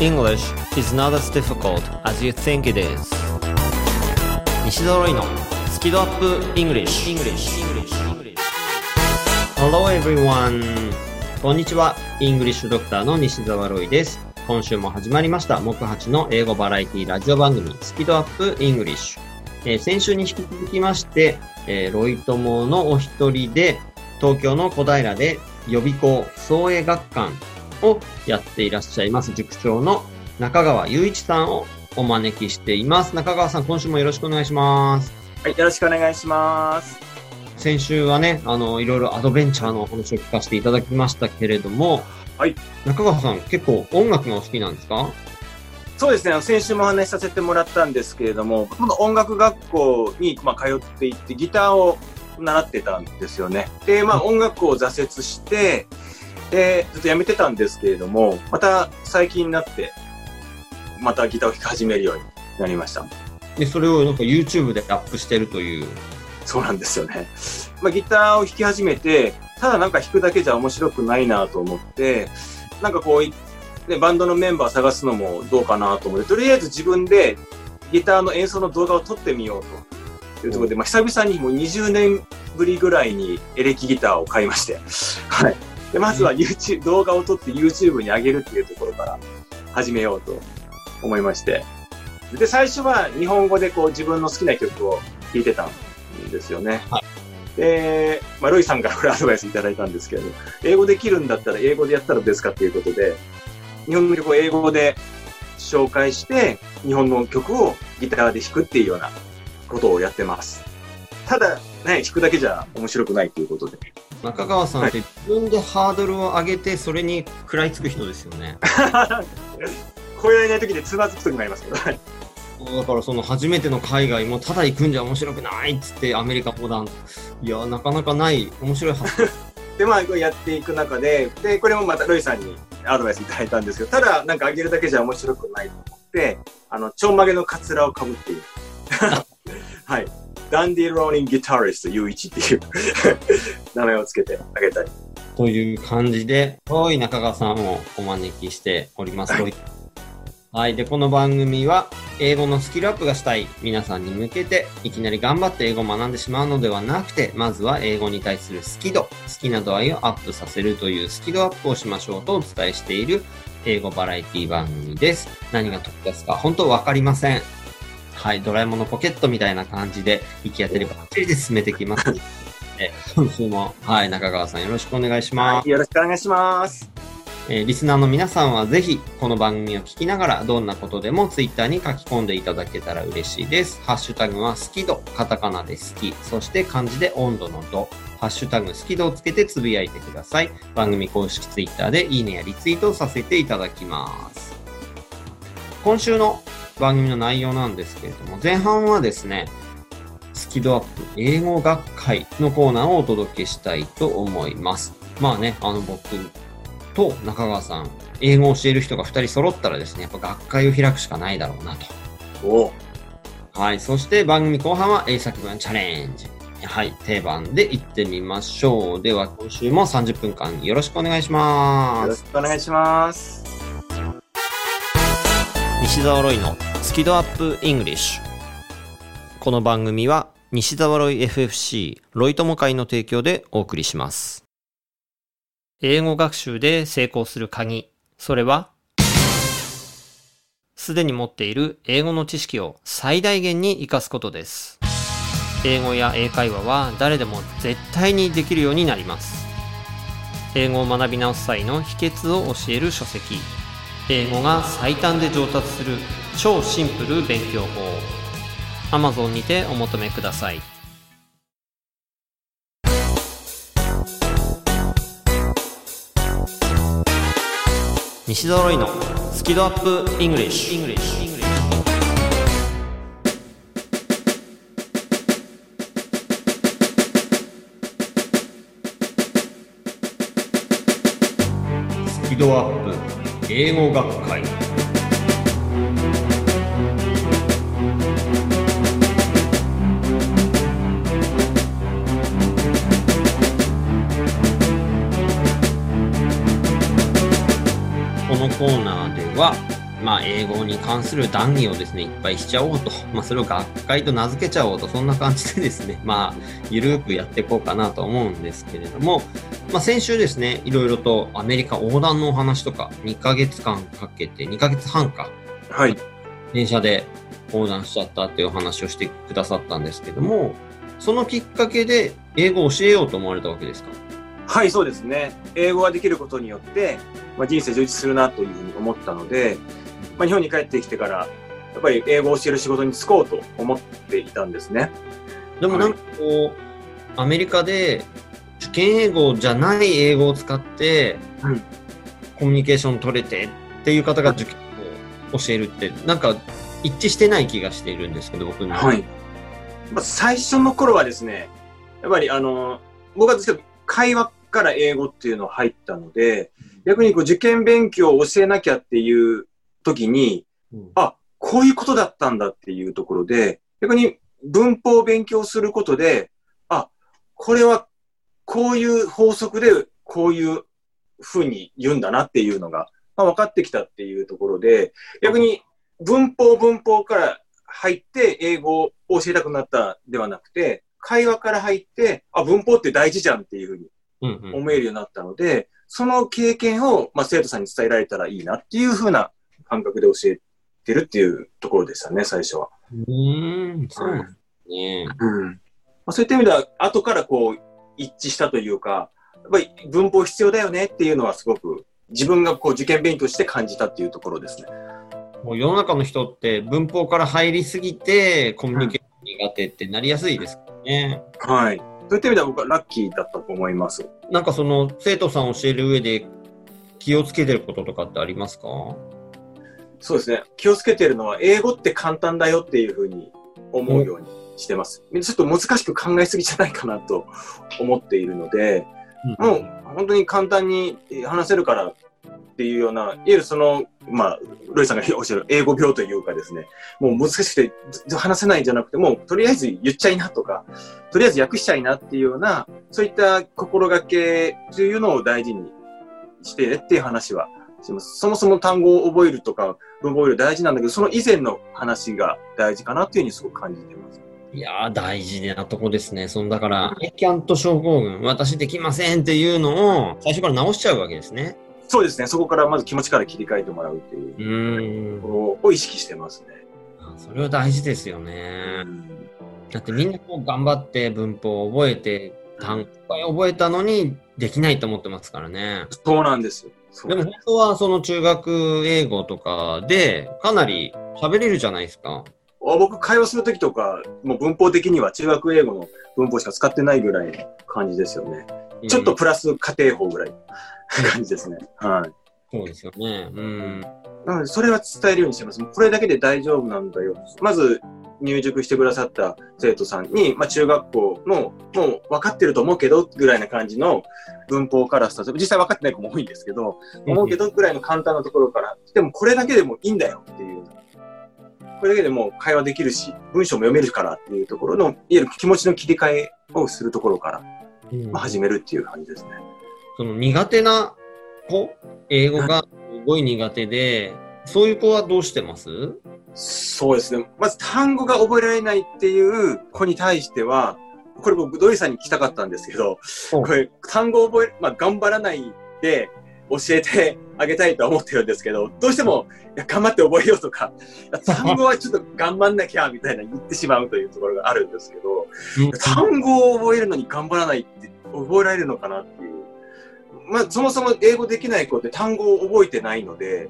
English is not as difficult as you think it is. 西澤ロイのスキドアップ English, English. Hello everyone. こんにちは。English ドクターの西澤ロイです。今週も始まりました。木八の英語バラエティラジオ番組スキドアップ English、えー先週に引き続きまして、えーロイ友のお一人で東京の小平で予備校創英学館をやっていらっしゃいます塾長の中川雄一さんをお招きしています。中川さん、今週もよろしくお願いします。はい、よろしくお願いします。先週はね、あの、いろいろアドベンチャーのお話を聞かせていただきましたけれども、はい。中川さん、結構音楽がお好きなんですか？そうですね、先週もお話しさせてもらったんですけれども、この音楽学校に、まあ、通っていって、ギターを習ってたんですよね。で、まあ、音楽を挫折して、で、ずっとやめてたんですけれども、また最近になって、またギターを弾き始めるようになりました。で、それをなんか YouTube でアップしてるという。そうなんですよね。まあ、ギターを弾き始めて、ただなんか弾くだけじゃ面白くないなと思って、なんかこうい、ね、バンドのメンバー探すのもどうかなと思って、とりあえず自分でギターの演奏の動画を撮ってみようというところで、まあ、久々にもう20年ぶりぐらいにエレキギターを買いまして、はい。で、まずは YouTube、動画を撮って YouTube に上げるっていうところから始めようと思いまして。で、最初は日本語でこう自分の好きな曲を弾いてたんですよね。はで、まあ、ロイさんからこれアドバイスいただいたんですけど、英語できるんだったら英語でやったらどうですかっていうことで、日本の曲を英語で紹介して、日本の曲をギターで弾くっていうようなことをやってます。ただ、ね、弾くだけじゃ面白くないということで。中川さんって自分でハードルを上げて、それに食らいつく人ですよね。超えられない時でつまずく時もありますけど、はいだからその初めての海外もただ行くんじゃ面白くないっつってアメリカ横断。いや、なかなかない面白い発想。で、まあ、こうやっていく中で、で、これもまたロイさんにアドバイスいただいたんですけど、ただ、なんか上げるだけじゃ面白くないと思って、あの、ちょんまげのカツラをかぶっている。はい。ダンディ・ローニング・ギタリスト U1 っていう 名前をつけてあげたり。という感じで、遠い中川さんをお招きしております。はいはい。で、この番組は、英語のスキルアップがしたい皆さんに向けて、いきなり頑張って英語を学んでしまうのではなくて、まずは英語に対する好き度、好きな度合いをアップさせるというスキルアップをしましょうとお伝えしている英語バラエティ番組です。何が得ですか？本当わかりません。はい。ドラえもんのポケットみたいな感じで、行き当てればバッチリで進めてきます。え今週も、はい、中川さんよろしくお願いします。はい。よろしくお願いします。えーリスナーの皆さんはぜひこの番組を聞きながらどんなことでもツイッターに書き込んでいただけたら嬉しいです。ハッシュタグは好き度、カタカナで好き、そして漢字で温度の度、ハッシュタグ好き度をつけてつぶやいてください。番組公式ツイッターでいいねやリツイートをさせていただきます。今週の番組の内容なんですけれども、前半はですね、スキドアップ英語学会のコーナーをお届けしたいと思います。まあね、あの僕と中川さん、英語を教える人が2人揃ったらですね、やっぱ学会を開くしかないだろうなと。おはい。そして番組後半は英作文チャレンジ。はい。定番で行ってみましょう。では今週も30分間よろしくお願いしますよろし。くお願いします。西澤ロイのスキドアップイングリッシュ。この番組は西澤ロイ FFC ロイ友会の提供でお送りします。英語学習で成功する鍵、それはすでに持っている英語の知識を最大限に活かすことです。英語や英会話は誰でも絶対にできるようになります。英語を学び直す際の秘訣を教える書籍、英語が最短で上達する超シンプル勉強法。Amazon にてお求めください。西澤ロイのスキドアップイングリッシュ。スキドアップ。英語学会。このコーナーではまあ、英語に関する談義をですね、いっぱいしちゃおうと、まあ、それを学会と名付けちゃおうと、そんな感じでですね、まあ、ゆるーくやっていこうかなと思うんですけれども、まあ、先週ですね、いろいろとアメリカ横断のお話とか、2ヶ月間かけて、2ヶ月半か、はい。電車で横断しちゃったっていうお話をしてくださったんですけども、そのきっかけで英語を教えようと思われたわけですか？はい、そうですね。英語ができることによって、まあ、人生充実するなというふうに思ったので、まあ、日本に帰ってきてから、やっぱり英語を教える仕事に就こうと思っていたんですね。でもなんかこう、アメリカで受験英語じゃない英語を使って、うんコミュニケーション取れてっていう方が受験を教えるって、なんか一致してない気がしているんですけど、僕には。はい。まあ、最初の頃はですね、やっぱりあの、僕はですけど、会話から英語っていうの入ったので、逆にこう受験勉強を教えなきゃっていう時に、うん。あ、こういうことだったんだっていうところで、逆に文法を勉強することで、あ、これはこういう法則でこういうふうに言うんだなっていうのが、まあ、分かってきたっていうところで、逆に文法文法から入って英語を教えたくなったではなくて、会話から入って、あ、文法って大事じゃんっていうふうにうんうん。思えるようになったので、その経験を、まあ、生徒さんに伝えられたらいいなっていうふうな感覚で教えてるっていうところでしたね、最初は。うーん、そうなんですね。うん。まあ、そういった意味では、後からこう、一致したというか、やっぱり文法必要だよねっていうのはすごく、自分がこう受験勉強して感じたっていうところですね。もう世の中の人って文法から入りすぎてコミュニケーション苦手ってなりやすいですね。はい。そういった意味では僕はラッキーだったと思います。なんかその生徒さんを教える上で気をつけてることとかってありますか？そうですね。気をつけてるのは、英語って簡単だよっていうふうに思うようにしてます。ちょっと難しく考えすぎじゃないかなと思っているので、もう本当に簡単に話せるからっていうような、いわゆるその、まあ、ロイさんがおっしゃる英語病というかですね、もう難しくてず話せないんじゃなくて、もうとりあえず言っちゃいなとか、とりあえず訳しちゃいなっていうような、そういった心がけというのを大事にしてねっていう話は。そもそも単語を覚えるとか、文法を覚える大事なんだけど、その以前の話が大事かなっていうふうにすごく感じてます。いやー、大事なとこですね。その、だから、I can't 症候群、私できませんっていうのを最初から直しちゃうわけですね。そうですね。そこからまず気持ちから切り替えてもらうっていううーんと。ころを意識してますね。あそれは大事ですよね。だってみんなこう頑張って文法を覚えて、単語覚えたのにできないと思ってますからね。そうなんですよ。でも本当はその中学英語とかでかなり喋れるじゃないですか。あ僕、会話するときとか、もう文法的には中学英語の文法しか使ってないぐらいの感じですよね。ちょっとプラス家庭法ぐらいの感じですね。はい。そうですよね。うん。なので、それは伝えるようにしてます。これだけで大丈夫なんだよ。まず、入塾してくださった生徒さんに、まあ、中学校の、もう分かってると思うけど、ぐらいな感じの文法からスタート。実際分かってない子も多いんですけど、思うけど、ぐらいの簡単なところから、でもこれだけでもいいんだよっていう。これだけでもう会話できるし、文章も読めるからっていうところの、いわゆる気持ちの切り替えをするところから、うんまあ、始めるっていう感じですね。その苦手な子、英語がすごい苦手で、そういう子はどうしてます？そうですね。まず単語が覚えられないっていう子に対しては、これ僕、ドリさんに聞きたかったんですけど、おこれ、単語を覚え、まあ、頑張らないで教えてあげたいとは思ってるんですけど、どうしても、いや、頑張って覚えようとか、単語はちょっと頑張んなきゃ、みたいな言ってしまうというところがあるんですけど、単語を覚えるのに頑張らないって覚えられるのかなっていう。まあ、そもそも英語できない子って単語を覚えてないので、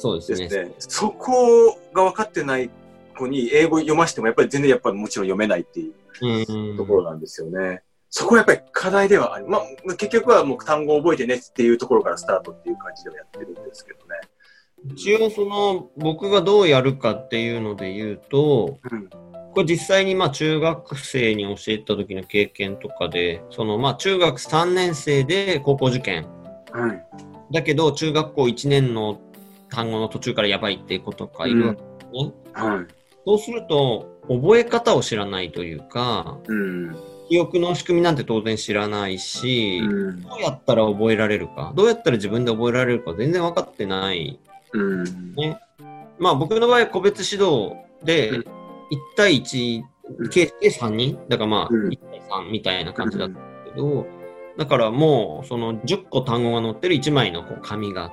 そうですね。ですね。そこが分かってない子に英語読ましてもやっぱり全然やっぱりもちろん読めないっていううんところなんですよね。そこはやっぱり課題ではある。まあ、結局はもう単語を覚えてねっていうところからスタートっていう感じではやってるんですけどね。一応その僕がどうやるかっていうので言うと、うん。これ実際にまあ中学生に教えた時の経験とかで、そのまあ中学3年生で高校受験。はい。だけど中学校1年の単語の途中からやばいっていう子とかいるわけですね。はい。そうすると、覚え方を知らないというか、うん。記憶の仕組みなんて当然知らないし、うん。どうやったら覚えられるか、どうやったら自分で覚えられるか全然分かってない。うん。ねまあ僕の場合個別指導でうん1対1、計で3人？だからまあうん1対3みたいな感じだったけど、だからもうその10個単語が載ってる1枚のこう紙があっ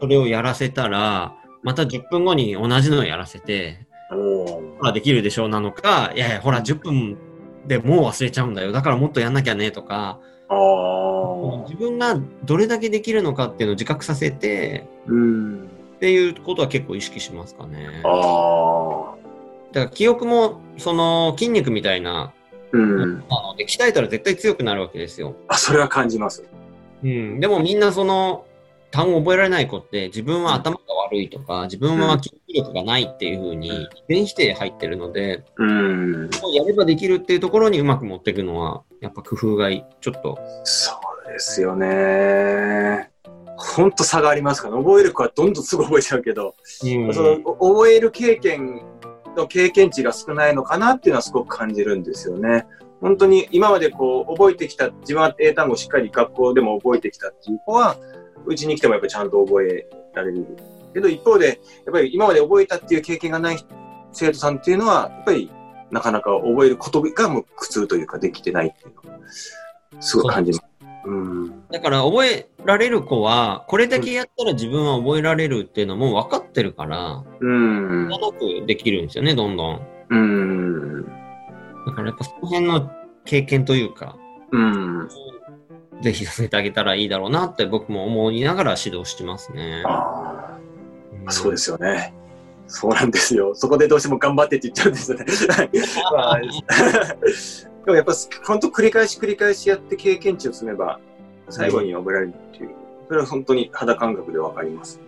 それをやらせたら、また10分後に同じのをやらせて、ほらできるでしょうなのか、いやいやほら10分でもう忘れちゃうんだよ。だからもっとやんなきゃねとか、自分がどれだけできるのかっていうのを自覚させて、うん。っていうことは結構意識しますかね。ああ。だから記憶も、その筋肉みたいな、うん。なので、鍛えたら絶対強くなるわけですよ。あ、それは感じます。うん。でもみんなその、単語覚えられない子って、自分は頭が悪いとか、自分は記憶力がないっていうふうに、遺伝否定入ってるので、うん。やればできるっていうところにうまく持っていくのは、やっぱ工夫がいい。ちょっと、そうですよね。ほんと差がありますから、覚える子はどんどんすぐ覚えちゃうけど、うんそのお覚える経験の経験値が少ないのかなっていうのはすごく感じるんですよね。本当に今までこう覚えてきた、自分は英単語をしっかり学校でも覚えてきたっていう子は、うちに来てもやっぱりちゃんと覚えられる。けど一方で、やっぱり今まで覚えたっていう経験がない生徒さんっていうのは、やっぱりなかなか覚えることがもう苦痛というかできてないっていうのをすごい感じます。うん。だから覚えられる子は、これだけやったら自分は覚えられるっていうのも分かってるから、うん。長くできるんですよね、どんどん。うん。だからやっぱその辺の経験というか、うん。ぜひさせてあげたらいいだろうなって僕も思いながら指導してますね。あうんあ、そうですよね。そうなんですよ。そこでどうしても頑張ってって言っちゃうんですよね。でもやっぱ本当繰り返し繰り返しやって経験値を積めば最後に覚えられるっていう。それは本当に肌感覚でわかります。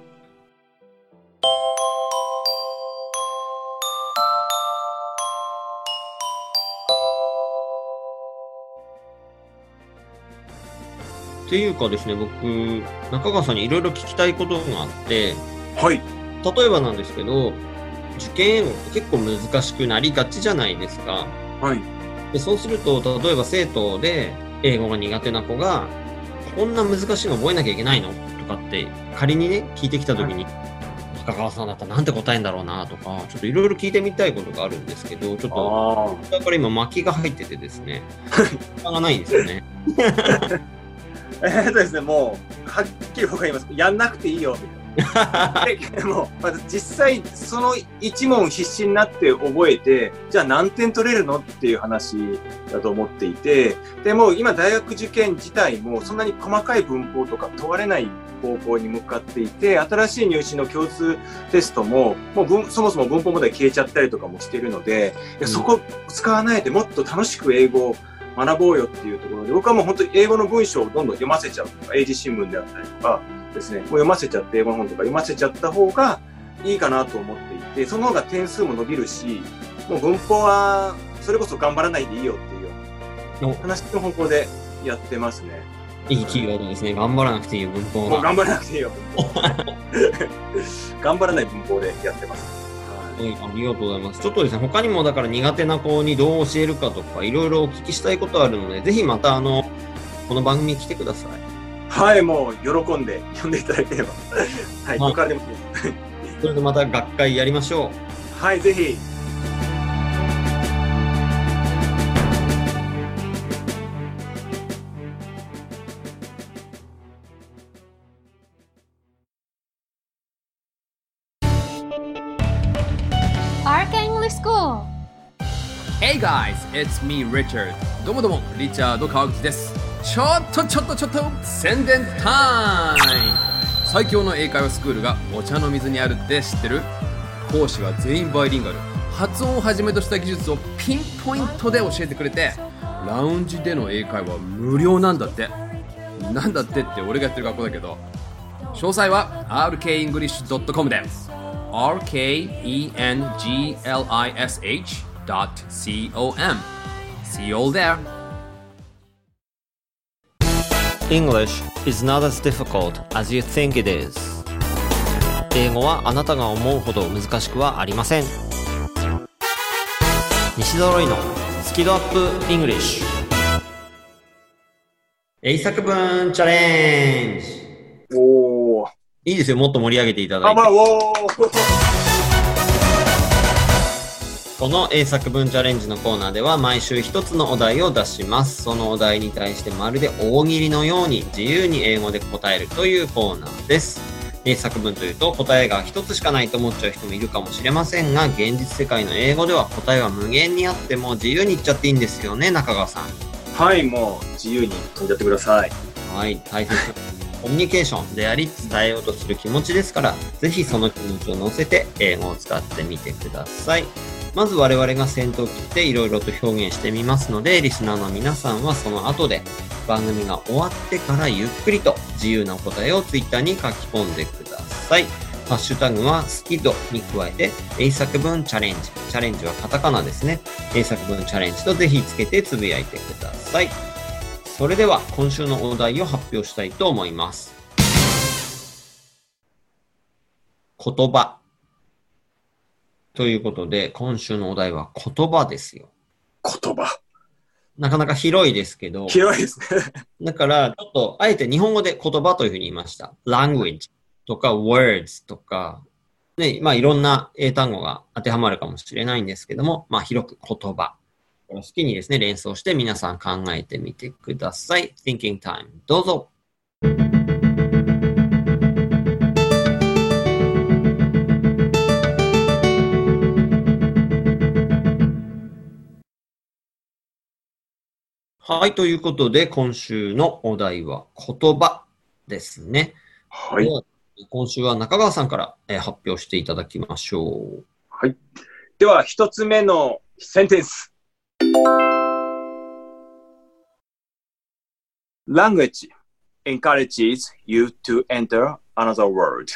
っていうかですね、僕、中川さんにいろいろ聞きたいことがあって、はい。例えばなんですけど、受験英語って結構難しくなりがちじゃないですか。はい。でそうすると、例えば生徒で英語が苦手な子が、こんな難しいの覚えなきゃいけないの？とかって仮にね、聞いてきたときに、中川さんだったらなんて答えんだろうなとか、ちょっといろいろ聞いてみたいことがあるんですけど、ちょっと、あだから今巻きが入っててですね、時間がないんですよね。えーっとですね、もう、はっきり僕は言います。やんなくていいよ。でも、まず実際、その一問必死になって覚えて、じゃあ何点取れるのっていう話だと思っていて、でも今大学受験自体もそんなに細かい文法とか問われない方向に向かっていて、新しい入試の共通テストも、もうそもそも文法問題消えちゃったりとかもしているので、いやそこ使わないでもっと楽しく英語を学ぼうよっていうところで、僕はもう本当に英語の文章をどんどん読ませちゃうとか、英字新聞であったりとかですね、もう読ませちゃって、英語の本とか読ませちゃった方がいいかなと思っていて、その方が点数も伸びるし、もう文法はそれこそ頑張らないでいいよっていうようなお話の方向でやってますね。いいキーワードですね。頑張らなくていい文法が。もう頑張らなくていいよ、文法 頑張らない文法でやってます。はいはい、ありがとうございます。ちょっとですね、他にもだから苦手な子にどう教えるかとか、いろいろお聞きしたいことあるので、ぜひまたあの、この番組に来てください。はい、もう喜んで読んでいただければ。はい、はいどこからでも。それでまた学会やりましょう。はい、ぜひ。Arca English School Hey guys, it's me Richard. どうもどうも、リチャード川口です。ちょっとちょっとちょっと宣伝タイム。最強の英会話スクールがお茶の水にあるって知ってる？講師は全員バイリンガル。発音をはじめとした技術をピンポイントで教えてくれてラウンジでの英会話無料なんだって。なんだってって俺がやってる学校だけど。詳細は rkenglish.com で rkenglish.com See you all there English is not as difficult as you think it is. 英語はあなたが思うほど難しくはありません。西揃いのスキドアップ English 英作文チャレンジおー。いいですよ、もっと盛り上げていただあ、いてま。あ、この英作文チャレンジのコーナーでは毎週一つのお題を出します。そのお題に対してまるで大喜利のように自由に英語で答えるというコーナーです。英作文というと答えが一つしかないと思っちゃう人もいるかもしれませんが、現実世界の英語では答えは無限にあっても自由に言っちゃっていいんですよね、中川さん。はい、もう自由に飛んじゃってください。はい、大切なコミュニケーションであり伝えようとする気持ちですから、ぜひその気持ちを乗せて英語を使ってみてください。まず我々が先頭を切っていろいろと表現してみますので、リスナーの皆さんはその後で番組が終わってからゆっくりと自由な答えをツイッターに書き込んでください。ハッシュタグはスキドに加えて、英作文チャレンジ。チャレンジはカタカナですね。英作文チャレンジとぜひつけてつぶやいてください。それでは今週のお題を発表したいと思います。言葉。ということで、今週のお題は言葉ですよ。言葉。なかなか広いですけど、広いですね。だから、ちょっと、あえて日本語で言葉というふうに言いました。language とか words とか、ね、まあいろんな英単語が当てはまるかもしれないんですけども、まあ広く言葉。好きにですね、連想して皆さん考えてみてください。Thinking time。どうぞ。はい、ということで、今週のお題は言葉ですね。はい今週は中川さんから、えー発表していただきましょう。はい。では、一つ目のセンテンス。Language encourages you to enter another world.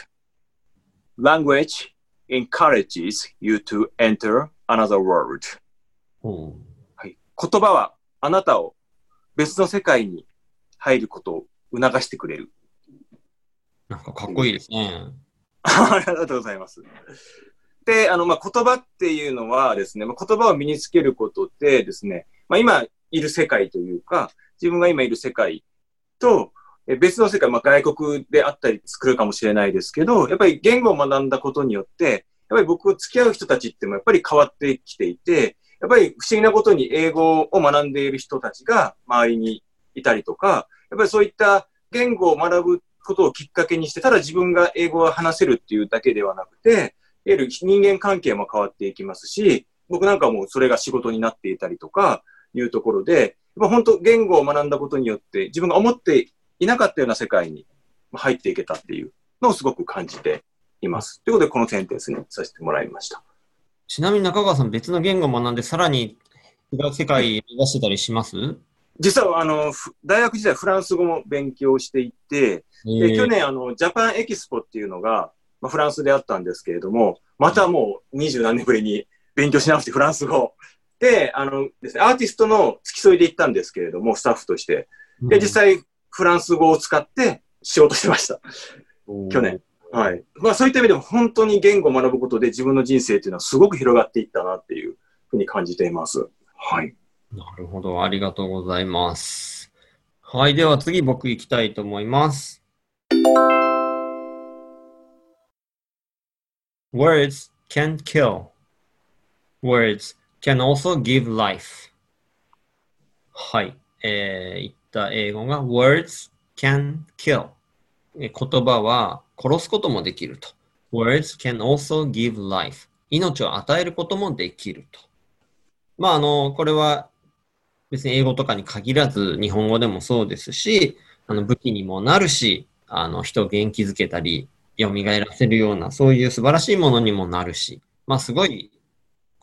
Language encourages you to enter another world. うんはい、言葉はあなたを別の世界に入ることを促してくれる。なんかかっこいいですね。ありがとうございます。で、あの、まあ、言葉っていうのはですね、まあ、言葉を身につけることでですね、まあ、今いる世界というか、自分が今いる世界と、別の世界、まあ、外国であったり作るかもしれないですけど、やっぱり言語を学んだことによって、やっぱり僕付き合う人たちってもやっぱり変わってきていて、やっぱり不思議なことに英語を学んでいる人たちが周りにいたりとか、やっぱりそういった言語を学ぶことをきっかけにして、ただ自分が英語を話せるっていうだけではなくて、いわゆる人間関係も変わっていきますし、僕なんかもそれが仕事になっていたりとかいうところで、やっぱ本当言語を学んだことによって自分が思っていなかったような世界に入っていけたっていうのをすごく感じています。ということでこのセンテンスにさせてもらいました。ちなみに中川さん、別の言語を学んで、さらに違う世界目指してたりします？実はあの、ふ大学時代フランス語も勉強していて、で去年あの、ジャパンエキスポっていうのが、まあ、フランスであったんですけれども、またもう二十何年ぶりに勉強し直してフランス語。で、あのですね、アーティストの付き添いで行ったんですけれども、スタッフとして。で、実際フランス語を使って仕事してました。去年。はい。まあそういった意味でも本当に言語を学ぶことで自分の人生っていうのはすごく広がっていったなっていうふうに感じています。はい。なるほど。ありがとうございます。はい。では次僕行きたいと思います。Words can kill. Words can also give life. はい。えー、言った英語が Words can kill. 言葉は殺すこともできると。Words can also give life. 命を与えることもできると。まあ、あの、これは別に英語とかに限らず日本語でもそうですし、あの武器にもなるし、あの人を元気づけたり、蘇らせるような、そういう素晴らしいものにもなるし、まあすごい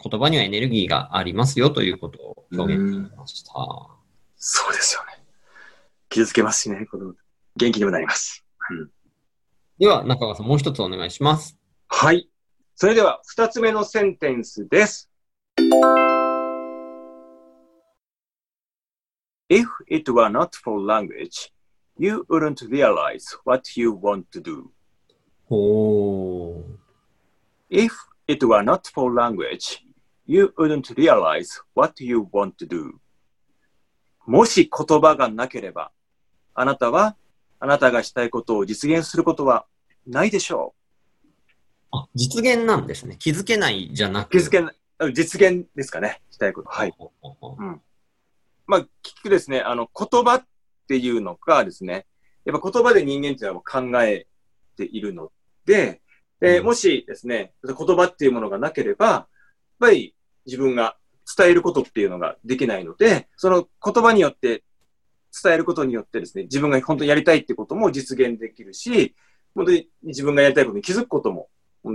言葉にはエネルギーがありますよということを表現しました。そうですよね。傷つけますしね、この元気にもなります。では、中川さんもう一つお願いします。はい。それでは、二つ目のセンテンスです。If it were not for language, you wouldn't realize what you want to do. If it were not for language, you wouldn't realize what you want to do. もし言葉がなければ、あなたはあなたがしたいことを実現することはないでしょあ、実現なんですね。気づけないじゃなう。く気づけない、実現ですかね。したいこと。はい。ほうほうほうまあ、結局ですね、あの、言葉っていうのがですね、やっぱ言葉で人間っていうのは考えているので、でうんもしですね、言葉っていうものがなければ、やっぱり自分が伝えることっていうのができないので、その言葉によって、伝えることによってですね、自分が本当にやりたいってことも実現できるし、本当に自分がやりたいことに気づくことも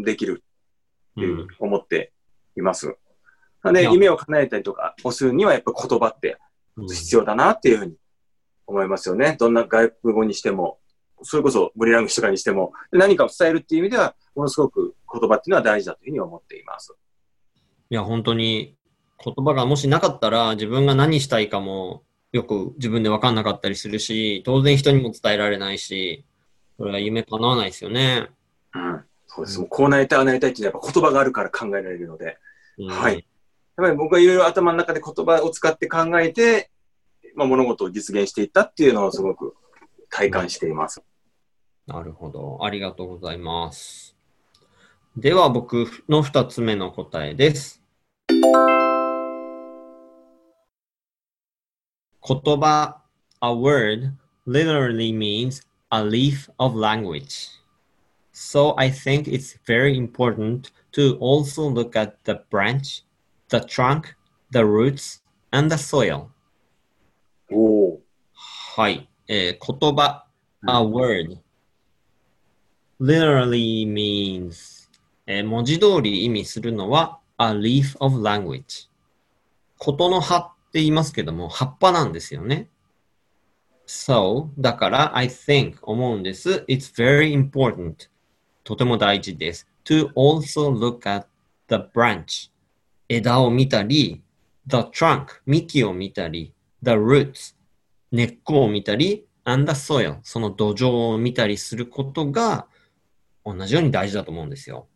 できるっていう思っています。なので、いや夢を叶えたりとかをするには、やっぱ言葉ってうん必要だなっていうふうに思いますよね。どんな外国語にしても、それこそブリラングとかにしても、何かを伝えるっていう意味では、ものすごく言葉っていうのは大事だというふうに思っています。いや、本当に言葉がもしなかったら自分が何したいかもよく自分で分かんなかったりするし、当然人にも伝えられないし、それは夢叶わないですよね。うん。そうです。もうこうなりたい、ああなりたいっていうのはやっぱ言葉があるから考えられるので、うんはい。やっぱり僕はいろいろ頭の中で言葉を使って考えて、まあ、物事を実現していったっていうのをすごく体感しています。なるほど。ありがとうございます。では僕の二つ目の答えです。言葉 a word literally means a leaf of language. So I think it's very important to also look at the branch, the trunk, the roots, and the soil. おお。はい。えー言葉 a word literally means、えー文字通り意味するのは a leaf of language ことの葉って言いますけども葉っぱなんですよね So だから I think 思うんです It's very important とても大事です to also look at the branch 枝を見たり the trunk 幹を見たり the roots 根っこを見たり、and the soil、その土壌を見たりすることが同じように大事だと思うんですよ。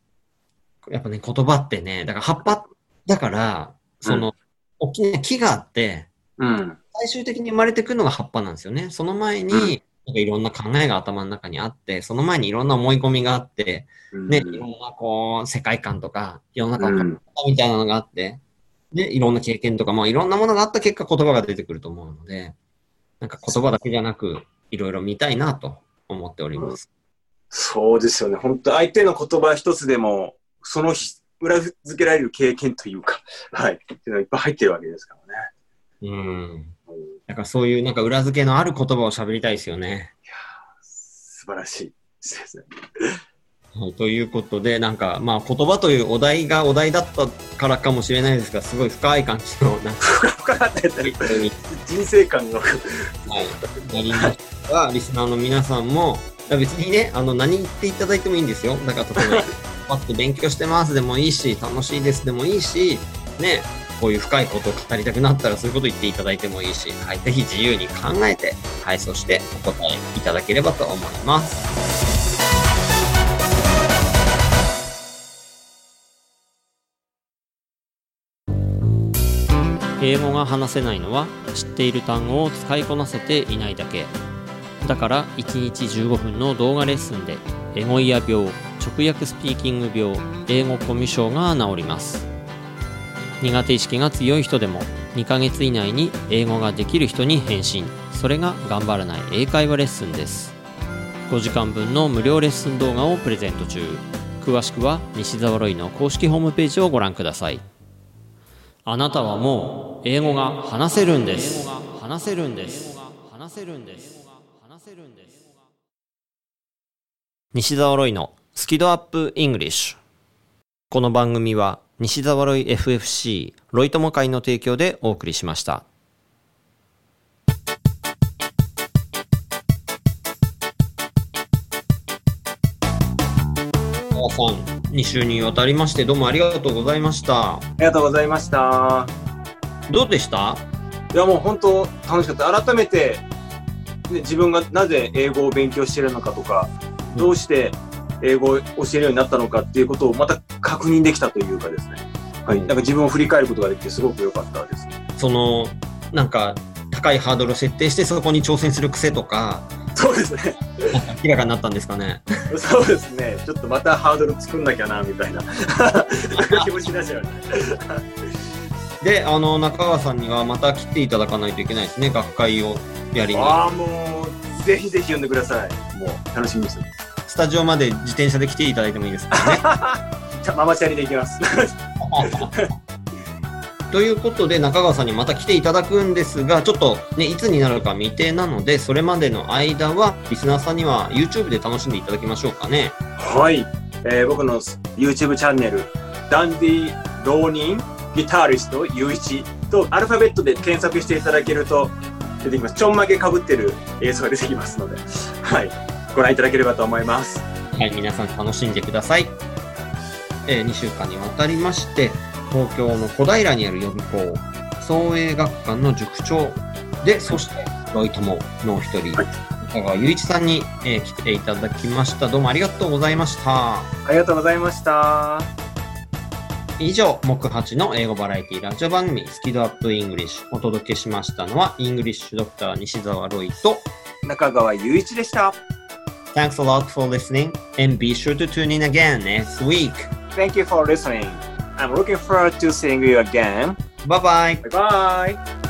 やっぱね、言葉ってね、だから葉っぱだから、その、大きな木があって、うん。最終的に生まれてくるのが葉っぱなんですよね。その前に、うんなんかいろんな考えが頭の中にあって、その前にいろんな思い込みがあって、ね、いろんなこう、世界観とか、世の中のうんみたいなのがあって、で、いろんな経験とか、まあいろんなものがあった結果言葉が出てくると思うので、なんか言葉だけじゃなく、いろいろ見たいなと思っております。そうですよね。本当相手の言葉一つでも、そのひ裏付けられる経験というか、はい。っていうのがいっぱい入ってるわけですからね。うん。うんだからそういうなんか裏付けのある言葉を喋りたいですよね。素晴らしいですね。はい、ということで、なんかまあ言葉というお題がお題だったからかもしれないですが、すごい深い感じの、なんか、深かった人生観が。はい、なりましたが、リスナーの皆さんも、いや別にね、あの、何言っていただいてもいいんですよ。だから、例えば、パッと勉強してますでもいいし、楽しいですでもいいし、ね、こういう深いことを語りたくなったら、そういうこと言っていただいてもいいし、はい、ぜひ自由に考えて、はい、そしてお答えいただければと思います。英語が話せないのは知っている単語を使いこなせていないだけだから1日15分の動画レッスンでエゴイヤ病直訳スピーキング病英語コミュ障が治ります。苦手意識が強い人でも2ヶ月以内に英語ができる人に返信それが頑張らない英会話レッスンです。5時間分の無料レッスン動画をプレゼント中。詳しくは西澤ロイの公式ホームページをご覧ください。あなたはもう英語が話せるんです。話せるんです。話せるんです。せるんです。西澤ロイのスキドアップイングリッシュ。この番組は西澤ロイ FFC ロイ友会の提供でお送りしました。川さん2週にわたりましてどうもありがとうございました。ありがとうございました。どうでした？いやもう本当楽しかった。改めて、ね、自分がなぜ英語を勉強しているのかとか、どうして英語を教えるようになったのかっていうことをまた確認できたというかですね。はい。なんか自分を振り返ることができてすごく良かったです。そのなんか高いハードルを設定してそこに挑戦する癖とかそうですね。明らかになったんですかね。そうですね。ちょっとまたハードル作んなきゃな、みたいな 気持ちになっちゃうね。で、あの、中川さんにはまた来ていただかないといけないですね。学会をやりに。ああ、もう、ぜひぜひ呼んでください。もう、楽しみです。スタジオまで自転車で来ていただいてもいいですかね。ママチャリで行きます。ということで、中川さんにまた来ていただくんですが、ちょっとね、いつになるか未定なので、それまでの間は、リスナーさんには YouTube で楽しんでいただきましょうかね。はい、えー僕の YouTube チャンネル、ダンディ浪人ギタリストゆういちとアルファベットで検索していただけると出てきます。ちょんまげかぶってる映像が出てきますので、はい、ご覧いただければと思います。はい、皆さん楽しんでください。え2週間にわたりまして、東京の小平にある予備校、創営学館の塾長で、そして、ロイ友のお一人、はい中川雄一さんに、えー来ていただきました。どうもありがとうございました。ありがとうございました。以上、木八の英語バラエティラジオ番組、スキドアップイングリッシュ。お届けしましたのは、イングリッシュドクター西澤ロイと、中川雄一でした。Thanks a lot for listening, and be sure to tune in again next week. Thank you for listening. I'm looking forward to seeing you again. Bye bye! Bye bye.